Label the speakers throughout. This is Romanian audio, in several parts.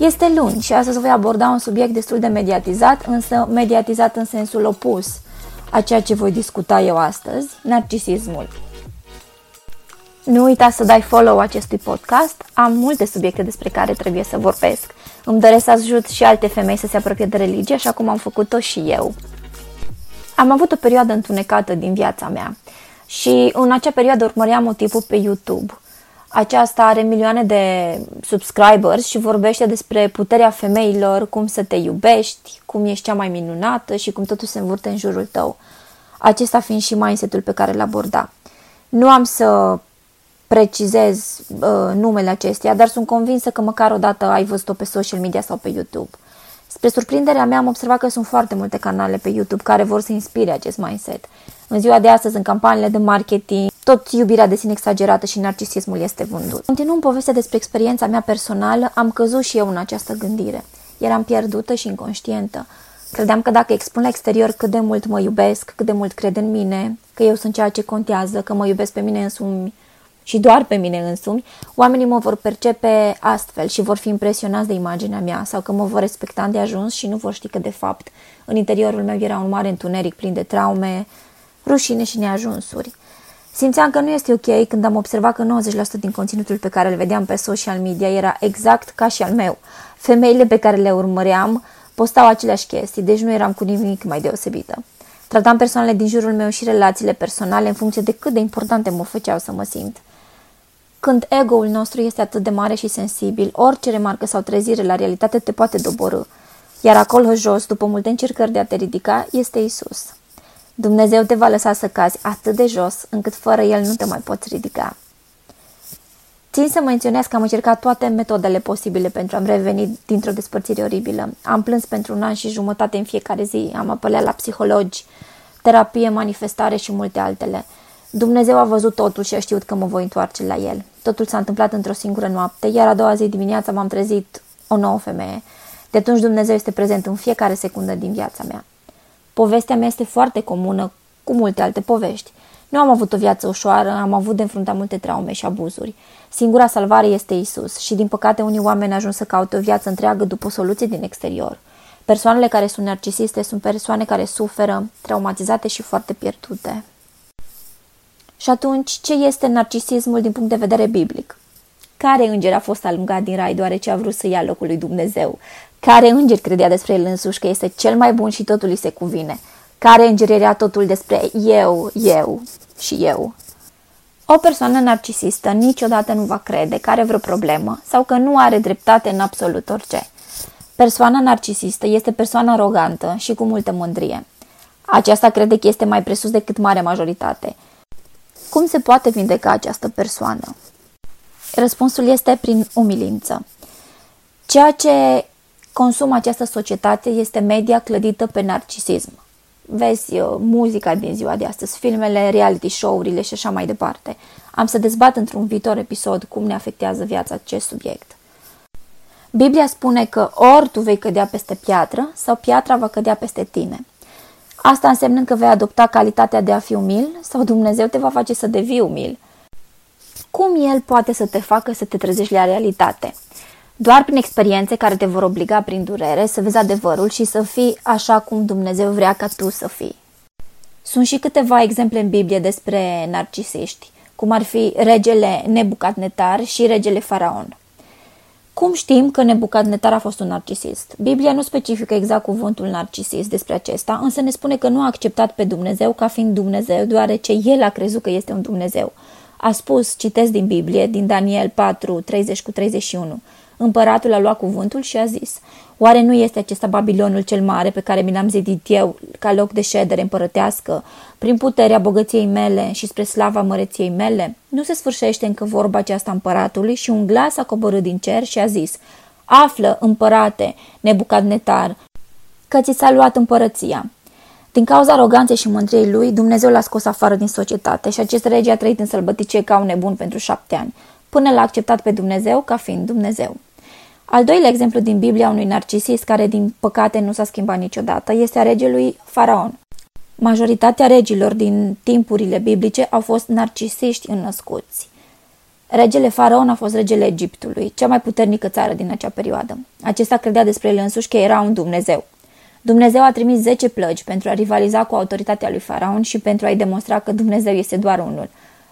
Speaker 1: Este luni și astăzi voi aborda un subiect destul de mediatizat, însă mediatizat în sensul opus a ceea ce voi discuta eu astăzi, narcisismul. Nu uita să dai follow acestui podcast, am multe subiecte despre care trebuie să vorbesc. Îmi doresc să ajut și alte femei să se apropie de religie, așa cum am făcut-o și eu. Am avut o perioadă întunecată din viața mea și în acea perioadă urmăream o tipul pe YouTube – aceasta are milioane de subscribers și vorbește despre puterea femeilor, cum să te iubești, cum ești cea mai minunată și cum totul se învârte în jurul tău. Acesta fiind și mindset-ul pe care îl aborda. Nu am să precizez uh, numele acesteia, dar sunt convinsă că măcar o dată ai văzut-o pe social media sau pe YouTube. Spre surprinderea mea am observat că sunt foarte multe canale pe YouTube care vor să inspire acest mindset. În ziua de astăzi, în campaniile de marketing, tot iubirea de sine exagerată și narcisismul este vândut. Continuând povestea despre experiența mea personală, am căzut și eu în această gândire. Eram pierdută și inconștientă. Credeam că dacă expun la exterior cât de mult mă iubesc, cât de mult cred în mine, că eu sunt ceea ce contează, că mă iubesc pe mine însumi și doar pe mine însumi, oamenii mă vor percepe astfel și vor fi impresionați de imaginea mea sau că mă vor respecta de ajuns și nu vor ști că de fapt în interiorul meu era un mare întuneric plin de traume, rușine și neajunsuri. Simțeam că nu este ok când am observat că 90% din conținutul pe care îl vedeam pe social media era exact ca și al meu. Femeile pe care le urmăream postau aceleași chestii, deci nu eram cu nimic mai deosebită. Tratam persoanele din jurul meu și relațiile personale în funcție de cât de importante mă făceau să mă simt. Când ego-ul nostru este atât de mare și sensibil, orice remarcă sau trezire la realitate te poate doborâ. Iar acolo jos, după multe încercări de a te ridica, este Isus. Dumnezeu te va lăsa să cazi atât de jos, încât fără El nu te mai poți ridica. Țin să menționez că am încercat toate metodele posibile pentru a-mi reveni dintr-o despărțire oribilă. Am plâns pentru un an și jumătate în fiecare zi, am apălat la psihologi, terapie, manifestare și multe altele. Dumnezeu a văzut totul și a știut că mă voi întoarce la El. Totul s-a întâmplat într-o singură noapte, iar a doua zi dimineața m-am trezit o nouă femeie. De atunci Dumnezeu este prezent în fiecare secundă din viața mea. Povestea mea este foarte comună cu multe alte povești. Nu am avut o viață ușoară, am avut de înfruntat multe traume și abuzuri. Singura salvare este Isus și, din păcate, unii oameni ajung să caute o viață întreagă după o soluție din exterior. Persoanele care sunt narcisiste sunt persoane care suferă, traumatizate și foarte pierdute. Și atunci, ce este narcisismul din punct de vedere biblic? Care înger a fost alungat din rai deoarece a vrut să ia locul lui Dumnezeu? Care înger credea despre el însuși că este cel mai bun și totul îi se cuvine? Care înger era totul despre eu, eu și eu? O persoană narcisistă niciodată nu va crede că are vreo problemă sau că nu are dreptate în absolut orice. Persoana narcisistă este persoana arogantă și cu multă mândrie. Aceasta crede că este mai presus decât mare majoritate. Cum se poate vindeca această persoană? Răspunsul este prin umilință. Ceea ce consumă această societate este media clădită pe narcisism. Vezi uh, muzica din ziua de astăzi, filmele, reality show-urile și așa mai departe. Am să dezbat într-un viitor episod cum ne afectează viața acest subiect. Biblia spune că ori tu vei cădea peste piatră sau piatra va cădea peste tine. Asta înseamnă că vei adopta calitatea de a fi umil sau Dumnezeu te va face să devii umil. Cum El poate să te facă să te trezești la realitate? Doar prin experiențe care te vor obliga prin durere să vezi adevărul și să fii așa cum Dumnezeu vrea ca tu să fii. Sunt și câteva exemple în Biblie despre narcisiști, cum ar fi regele Nebucadnetar și regele Faraon. Cum știm că Nebucadnetar a fost un narcisist? Biblia nu specifică exact cuvântul narcisist despre acesta, însă ne spune că nu a acceptat pe Dumnezeu ca fiind Dumnezeu, deoarece el a crezut că este un Dumnezeu. A spus, citesc din Biblie, din Daniel 4, 30 cu 31, Împăratul a luat cuvântul și a zis, Oare nu este acesta Babilonul cel mare pe care mi l-am zidit eu ca loc de ședere împărătească, prin puterea bogăției mele și spre slava măreției mele? Nu se sfârșește încă vorba aceasta împăratului și un glas a coborât din cer și a zis, Află, împărate, nebucadnetar, că ți s-a luat împărăția. Din cauza aroganței și mândriei lui, Dumnezeu l-a scos afară din societate și acest rege a trăit în sălbăticie ca un nebun pentru șapte ani, până l-a acceptat pe Dumnezeu ca fiind Dumnezeu. Al doilea exemplu din Biblia unui narcisist care, din păcate, nu s-a schimbat niciodată este a regelui Faraon. Majoritatea regilor din timpurile biblice au fost narcisiști înnăscuți. Regele Faraon a fost regele Egiptului, cea mai puternică țară din acea perioadă. Acesta credea despre el însuși că era un Dumnezeu. Dumnezeu a trimis 10 plăgi pentru a rivaliza cu autoritatea lui Faraon și pentru a-i demonstra că Dumnezeu este doar unul.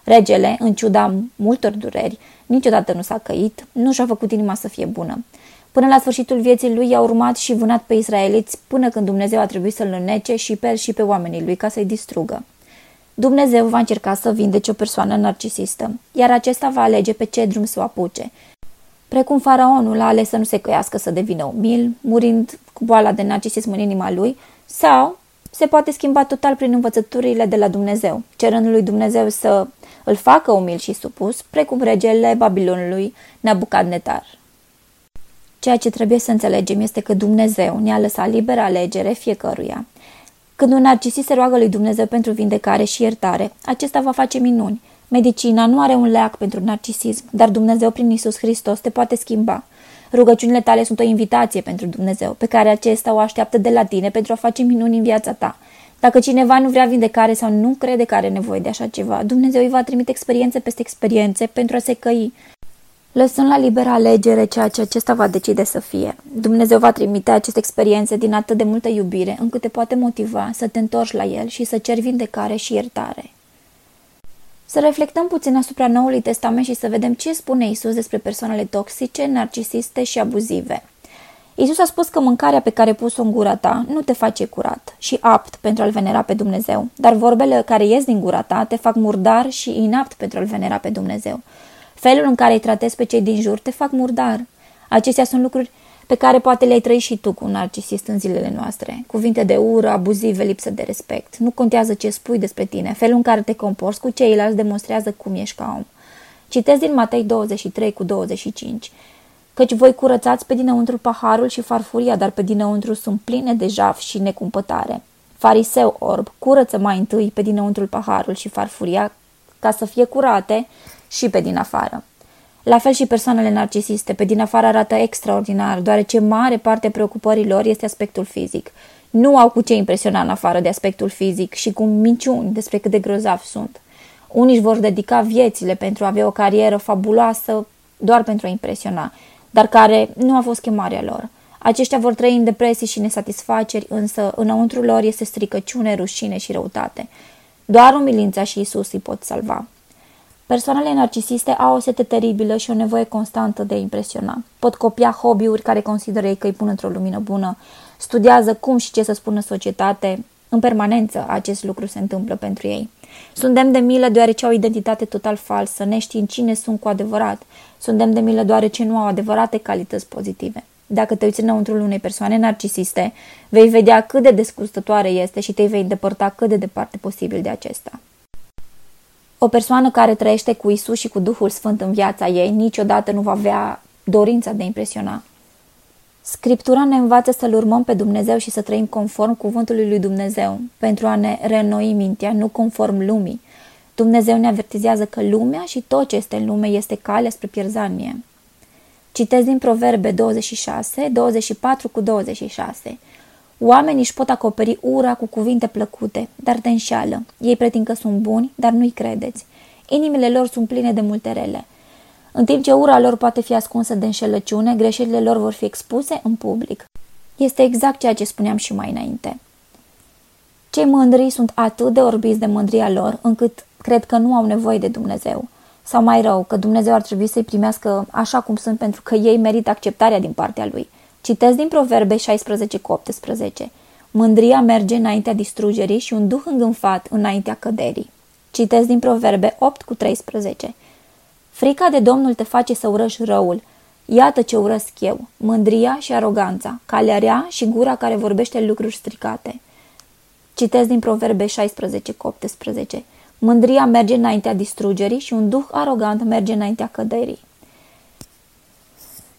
Speaker 1: Regele, în ciuda multor dureri, niciodată nu s-a căit, nu și-a făcut inima să fie bună. Până la sfârșitul vieții lui i-a urmat și vânat pe israeliți până când Dumnezeu a trebuit să-l înnece și pe el și pe oamenii lui ca să-i distrugă. Dumnezeu va încerca să vindece o persoană narcisistă, iar acesta va alege pe ce drum să o apuce. Precum faraonul a ales să nu se căiască să devină umil, murind cu boala de narcisism în inima lui, sau se poate schimba total prin învățăturile de la Dumnezeu, cerând lui Dumnezeu să îl facă umil și supus, precum regele Babilonului Nabucadnetar. Ceea ce trebuie să înțelegem este că Dumnezeu ne-a lăsat liberă alegere fiecăruia. Când un narcisist se roagă lui Dumnezeu pentru vindecare și iertare, acesta va face minuni. Medicina nu are un leac pentru narcisism, dar Dumnezeu prin Isus Hristos te poate schimba. Rugăciunile tale sunt o invitație pentru Dumnezeu, pe care acesta o așteaptă de la tine pentru a face minuni în viața ta. Dacă cineva nu vrea vindecare sau nu crede că are nevoie de așa ceva, Dumnezeu îi va trimite experiențe peste experiențe pentru a se căi lăsând la liberă alegere ceea ce acesta va decide să fie. Dumnezeu va trimite aceste experiențe din atât de multă iubire, încât te poate motiva să te întorci la El și să ceri vindecare și iertare. Să reflectăm puțin asupra Noului Testament și să vedem ce spune Isus despre persoanele toxice, narcisiste și abuzive. Isus a spus că mâncarea pe care pus-o în gura ta nu te face curat și apt pentru a-L venera pe Dumnezeu, dar vorbele care ies din gura ta te fac murdar și inapt pentru a-L venera pe Dumnezeu. Felul în care îi tratezi pe cei din jur te fac murdar. Acestea sunt lucruri pe care poate le-ai trăit și tu cu un narcisist în zilele noastre. Cuvinte de ură, abuzive, lipsă de respect. Nu contează ce spui despre tine. Felul în care te comporți cu ceilalți demonstrează cum ești ca om. Citez din Matei 23 cu 25. Căci voi curățați pe dinăuntru paharul și farfuria, dar pe dinăuntru sunt pline de jaf și necumpătare. Fariseu orb, curăță mai întâi pe dinăuntrul paharul și farfuria ca să fie curate și pe din afară. La fel și persoanele narcisiste, pe din afară arată extraordinar, deoarece mare parte preocupării lor este aspectul fizic. Nu au cu ce impresiona în afară de aspectul fizic și cu minciuni despre cât de grozavi sunt. Unii își vor dedica viețile pentru a avea o carieră fabuloasă doar pentru a impresiona, dar care nu a fost chemarea lor. Aceștia vor trăi în depresii și nesatisfaceri, însă înăuntru lor este stricăciune, rușine și răutate. Doar umilința și Isus îi pot salva. Persoanele narcisiste au o sete teribilă și o nevoie constantă de a impresiona. Pot copia hobby-uri care consideră ei că îi pun într-o lumină bună, studiază cum și ce să spună societate. În permanență acest lucru se întâmplă pentru ei. Sunt demn de milă deoarece au o identitate total falsă, neștiind cine sunt cu adevărat. Sunt demn de milă deoarece nu au adevărate calități pozitive. Dacă te uiți înăuntru unei persoane narcisiste, vei vedea cât de descustătoare este și te vei îndepărta cât de departe posibil de acesta. O persoană care trăiește cu Isus și cu Duhul Sfânt în viața ei niciodată nu va avea dorința de a impresiona. Scriptura ne învață să-L urmăm pe Dumnezeu și să trăim conform cuvântului lui Dumnezeu, pentru a ne reînnoi mintea, nu conform lumii. Dumnezeu ne avertizează că lumea și tot ce este în lume este calea spre pierzanie. Citez din Proverbe 26, 24 cu 26. Oamenii își pot acoperi ura cu cuvinte plăcute, dar te înșeală. Ei pretind că sunt buni, dar nu-i credeți. Inimile lor sunt pline de multe rele. În timp ce ura lor poate fi ascunsă de înșelăciune, greșelile lor vor fi expuse în public. Este exact ceea ce spuneam și mai înainte. Cei mândri sunt atât de orbiți de mândria lor, încât cred că nu au nevoie de Dumnezeu. Sau mai rău, că Dumnezeu ar trebui să-i primească așa cum sunt pentru că ei merită acceptarea din partea lui. Citesc din Proverbe 16 cu 18. Mândria merge înaintea distrugerii și un duh îngânfat înaintea căderii. Citesc din Proverbe 8 cu 13. Frica de Domnul te face să urăși răul. Iată ce urăsc eu, mândria și aroganța, calea rea și gura care vorbește lucruri stricate. Citesc din Proverbe 16 cu 18. Mândria merge înaintea distrugerii și un duh arogant merge înaintea căderii.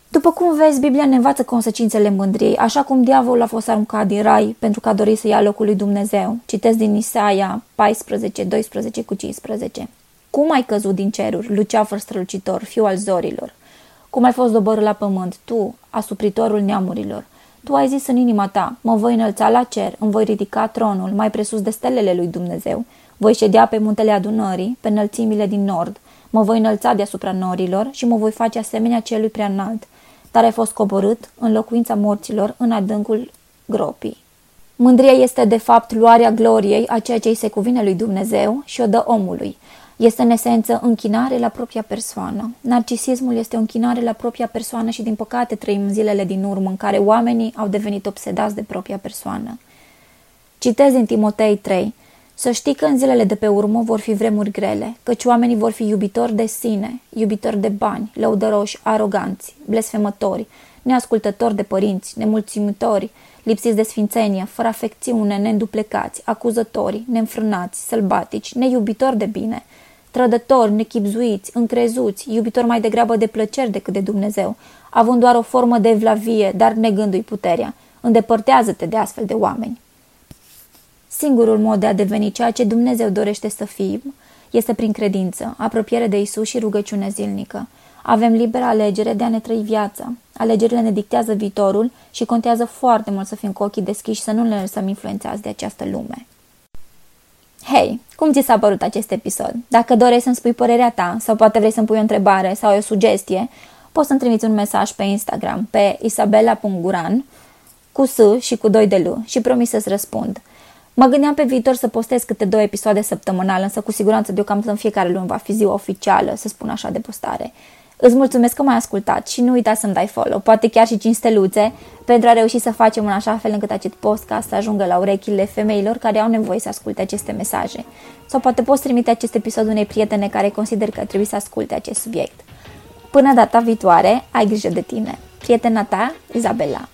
Speaker 1: După cum vezi, Biblia ne învață consecințele mândriei, așa cum diavolul a fost aruncat din rai pentru că a dorit să ia locul lui Dumnezeu. Citesc din Isaia 14, 12 cu 15. Cum ai căzut din ceruri, luceafăr strălucitor, fiu al zorilor? Cum ai fost doborât la pământ, tu, asupritorul neamurilor? Tu ai zis în inima ta, mă voi înălța la cer, îmi voi ridica tronul mai presus de stelele lui Dumnezeu. Voi ședea pe muntele adunării, pe înălțimile din nord. Mă voi înălța deasupra norilor și mă voi face asemenea celui prea înalt dar ai fost coborât în locuința morților în adâncul gropii. Mândria este de fapt luarea gloriei a ceea ce îi se cuvine lui Dumnezeu și o dă omului. Este în esență închinare la propria persoană. Narcisismul este o închinare la propria persoană și din păcate trăim zilele din urmă în care oamenii au devenit obsedați de propria persoană. Citez în Timotei 3. Să știi că în zilele de pe urmă vor fi vremuri grele, căci oamenii vor fi iubitori de sine, iubitori de bani, lăudăroși, aroganți, blesfemători, neascultători de părinți, nemulțumitori, lipsiți de sfințenie, fără afecțiune, neînduplecați, acuzători, neînfrânați, sălbatici, neiubitori de bine, trădători, nechipzuiți, încrezuți, iubitori mai degrabă de plăceri decât de Dumnezeu, având doar o formă de evlavie, dar negându-i puterea. Îndepărtează-te de astfel de oameni. Singurul mod de a deveni ceea ce Dumnezeu dorește să fim este prin credință, apropiere de Isus și rugăciune zilnică. Avem liberă alegere de a ne trăi viața. Alegerile ne dictează viitorul și contează foarte mult să fim cu ochii deschiși și să nu ne lăsăm influențați de această lume. Hei, cum ți s-a părut acest episod? Dacă dorești să-mi spui părerea ta sau poate vrei să-mi pui o întrebare sau o sugestie, poți să-mi trimiți un mesaj pe Instagram pe isabela.guran cu S și cu 2 de L și promis să-ți răspund. Mă gândeam pe viitor să postez câte două episoade săptămânal, însă cu siguranță deocamdată în fiecare lună va fi ziua oficială, să spun așa, de postare. Îți mulțumesc că m-ai ascultat și nu uita să-mi dai follow, poate chiar și 5 steluțe, pentru a reuși să facem în așa fel încât acest podcast să ajungă la urechile femeilor care au nevoie să asculte aceste mesaje. Sau poate poți trimite acest episod unei prietene care consider că trebuie să asculte acest subiect. Până data viitoare, ai grijă de tine. Prietena ta, Izabela.